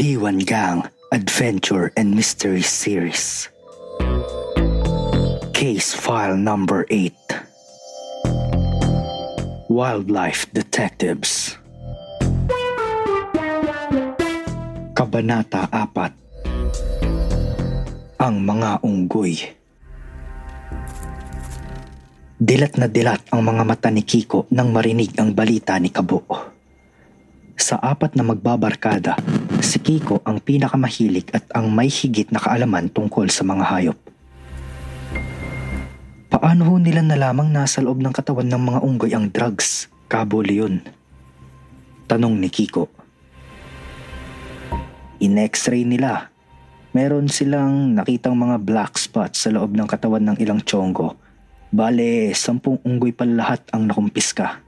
B1 Gang Adventure and Mystery Series. Case File Number 8 Wildlife Detectives Kabanata 4 Ang mga unggoy Dilat na dilat ang mga mata ni Kiko nang marinig ang balita ni Kabo. Sa apat na magbabarkada, si Kiko ang pinakamahilig at ang may higit na kaalaman tungkol sa mga hayop. Paano ho nila nalamang nasa loob ng katawan ng mga unggoy ang drugs, Cabo Leon? Tanong ni Kiko. In-x-ray nila. Meron silang nakitang mga black spots sa loob ng katawan ng ilang chongo. Bale, sampung unggoy pa lahat ang nakumpiska.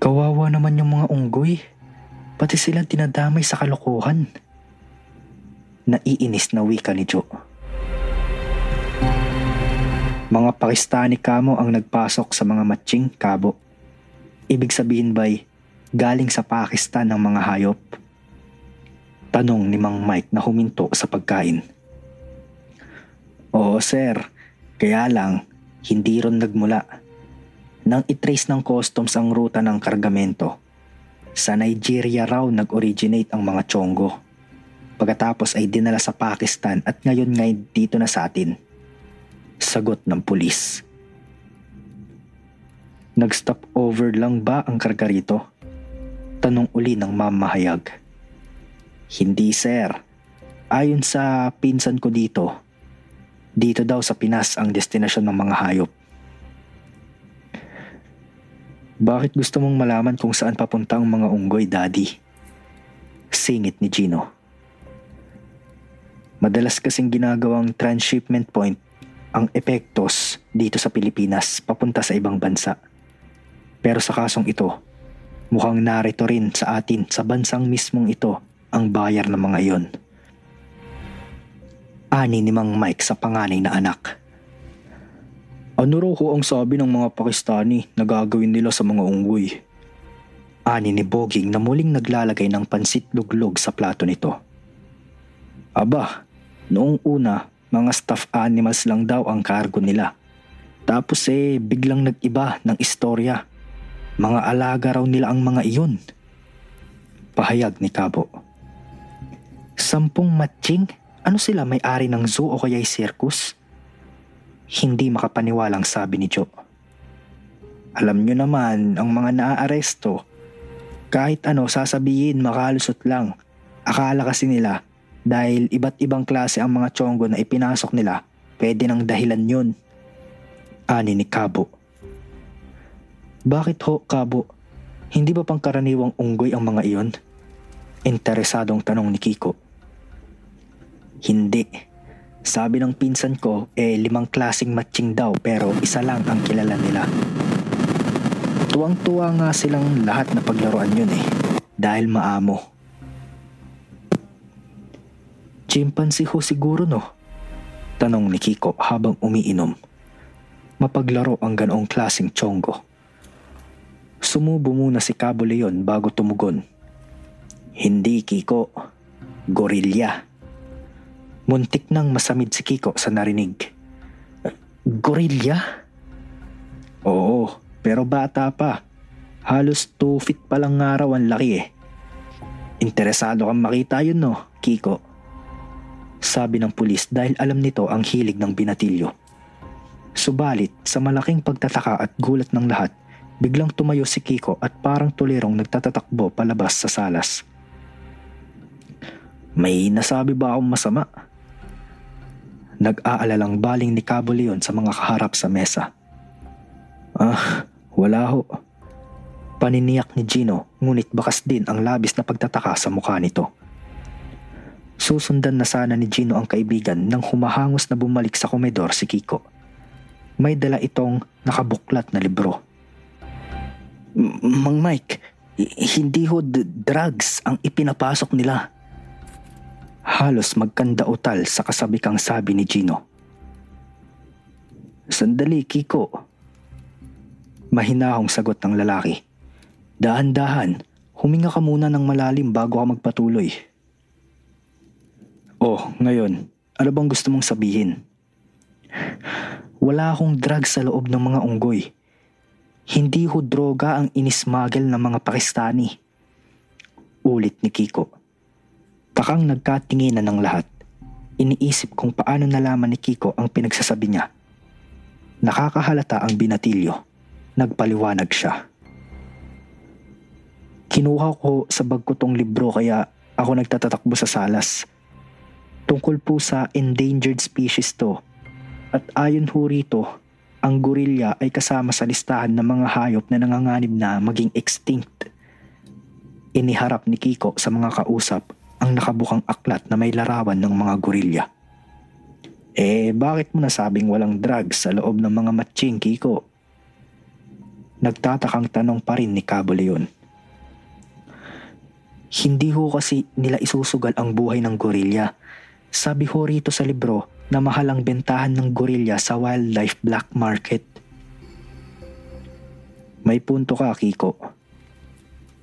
Kawawa naman yung mga unggoy. Pati silang tinadamay sa kalokohan. Naiinis na wika ni Joe. Mga Pakistani kamo ang nagpasok sa mga matching kabo. Ibig sabihin ba'y galing sa Pakistan ng mga hayop? Tanong ni Mang Mike na huminto sa pagkain. Oo sir, kaya lang hindi ron nagmula. Nang itrace ng customs ang ruta ng kargamento, sa Nigeria raw nag-originate ang mga chongo. Pagkatapos ay dinala sa Pakistan at ngayon ngay dito na sa atin. Sagot ng pulis. Nag-stop over lang ba ang karga rito? Tanong uli ng mamahayag. Hindi sir. Ayon sa pinsan ko dito, dito daw sa Pinas ang destinasyon ng mga hayop. Bakit gusto mong malaman kung saan papunta ang mga unggoy, Daddy? Singit ni Gino. Madalas kasing ginagawang transshipment point ang epektos dito sa Pilipinas papunta sa ibang bansa. Pero sa kasong ito, mukhang narito rin sa atin sa bansang mismong ito ang bayar ng mga iyon. Ani ni Mang Mike sa panganay na anak. Ano raw ho ang sabi ng mga Pakistani na gagawin nila sa mga unggoy? Ani ni Boging na muling naglalagay ng pansit luglog sa plato nito. Aba, noong una, mga stuffed animals lang daw ang cargo nila. Tapos eh, biglang nag-iba ng istorya. Mga alaga raw nila ang mga iyon. Pahayag ni Cabo. Sampung matching? Ano sila may-ari ng zoo o kaya'y circus? Hindi makapaniwalang sabi ni Joe. Alam nyo naman, ang mga naaaresto, kahit ano sasabihin makalusot lang. Akala kasi nila, dahil iba't ibang klase ang mga chongo na ipinasok nila, pwede ng dahilan yun. Ani ni Cabo. Bakit ho, Cabo? Hindi ba pangkaraniwang unggoy ang mga iyon? Interesadong tanong ni Kiko. Hindi. Sabi ng pinsan ko, eh limang klasing matching daw pero isa lang ang kilala nila. Tuwang-tuwa nga silang lahat na paglaruan yun eh, dahil maamo. Chimpanzee ho siguro no? Tanong ni Kiko habang umiinom. Mapaglaro ang ganoong klasing chongo. Sumubo muna si Cabo Leon bago tumugon. Hindi Kiko, gorilya. Muntik nang masamid si Kiko sa narinig. Gorilla? Oo, pero bata pa. Halos 2 feet pa lang nga raw ang laki eh. Interesado kang makita yun no, Kiko? Sabi ng pulis dahil alam nito ang hilig ng binatilyo. Subalit sa malaking pagtataka at gulat ng lahat, biglang tumayo si Kiko at parang tulirong nagtatatakbo palabas sa salas. May nasabi ba akong masama? Nag-aalalang baling ni Cabo Leon sa mga kaharap sa mesa. Ah, wala ho. Paniniyak ni Gino ngunit bakas din ang labis na pagtataka sa mukha nito. Susundan na sana ni Gino ang kaibigan nang humahangos na bumalik sa komedor si Kiko. May dala itong nakabuklat na libro. Mang Mike, hindi ho drugs ang ipinapasok nila. Halos magkandautal sa kasabikang sabi ni Gino. Sandali, Kiko. Mahinahong sagot ng lalaki. Dahan-dahan, huminga ka muna ng malalim bago ka magpatuloy. Oh, ngayon, ano bang gusto mong sabihin? Wala akong drug sa loob ng mga unggoy. Hindi ho droga ang inismagel ng mga Pakistani. Ulit ni Kiko. Takang nagkatinginan ng lahat. Iniisip kung paano nalaman ni Kiko ang pinagsasabi niya. Nakakahalata ang binatilyo. Nagpaliwanag siya. Kinuha ko sa bag ko tong libro kaya ako nagtatatakbo sa salas. Tungkol po sa endangered species to. At ayon ho rito, ang gorilla ay kasama sa listahan ng mga hayop na nanganganib na maging extinct. Iniharap ni Kiko sa mga kausap ang nakabukang aklat na may larawan ng mga gorilla. Eh, bakit mo nasabing walang drugs sa loob ng mga matching, Kiko? Nagtatakang tanong pa rin ni Cabo Leon. Hindi ho kasi nila isusugal ang buhay ng gorilla. Sabi ho rito sa libro na mahal ang bentahan ng gorilla sa wildlife black market. May punto ka, Kiko.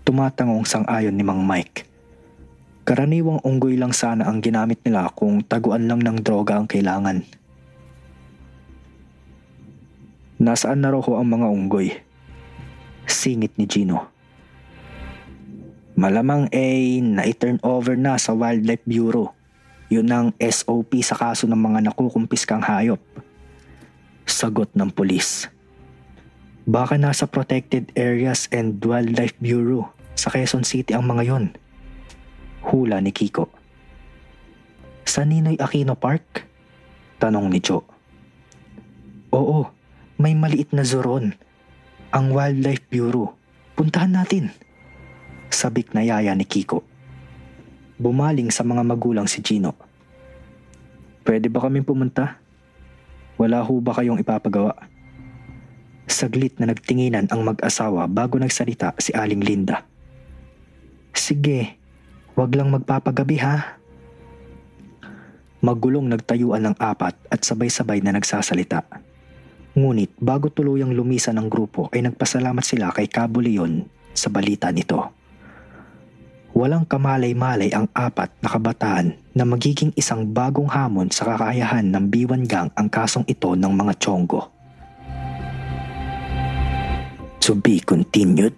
Tumatangong sang-ayon ni Mang Mike. Karaniwang unggoy lang sana ang ginamit nila kung taguan lang ng droga ang kailangan. Nasaan na raw ho ang mga unggoy? Singit ni Gino. Malamang ay na-turn over na sa Wildlife Bureau. Yun ang SOP sa kaso ng mga nakukumpiskang hayop. Sagot ng pulis. Baka nasa Protected Areas and Wildlife Bureau sa Quezon City ang mga yon. Hula ni Kiko. Sa Ninoy Aquino Park? Tanong ni Joe. Oo, may maliit na zoron. Ang Wildlife Bureau. Puntahan natin sabik na yaya ni Kiko. Bumaling sa mga magulang si Gino. Pwede ba kaming pumunta? Wala ho ba kayong ipapagawa? Saglit na nagtinginan ang mag-asawa bago nagsalita si Aling Linda. Sige, wag lang magpapagabi ha. Magulong nagtayuan ng apat at sabay-sabay na nagsasalita. Ngunit bago tuluyang lumisan ng grupo ay nagpasalamat sila kay Cabo sa balita nito walang kamalay-malay ang apat na kabataan na magiging isang bagong hamon sa kakayahan ng B1 Gang ang kasong ito ng mga Chonggo. To be continued.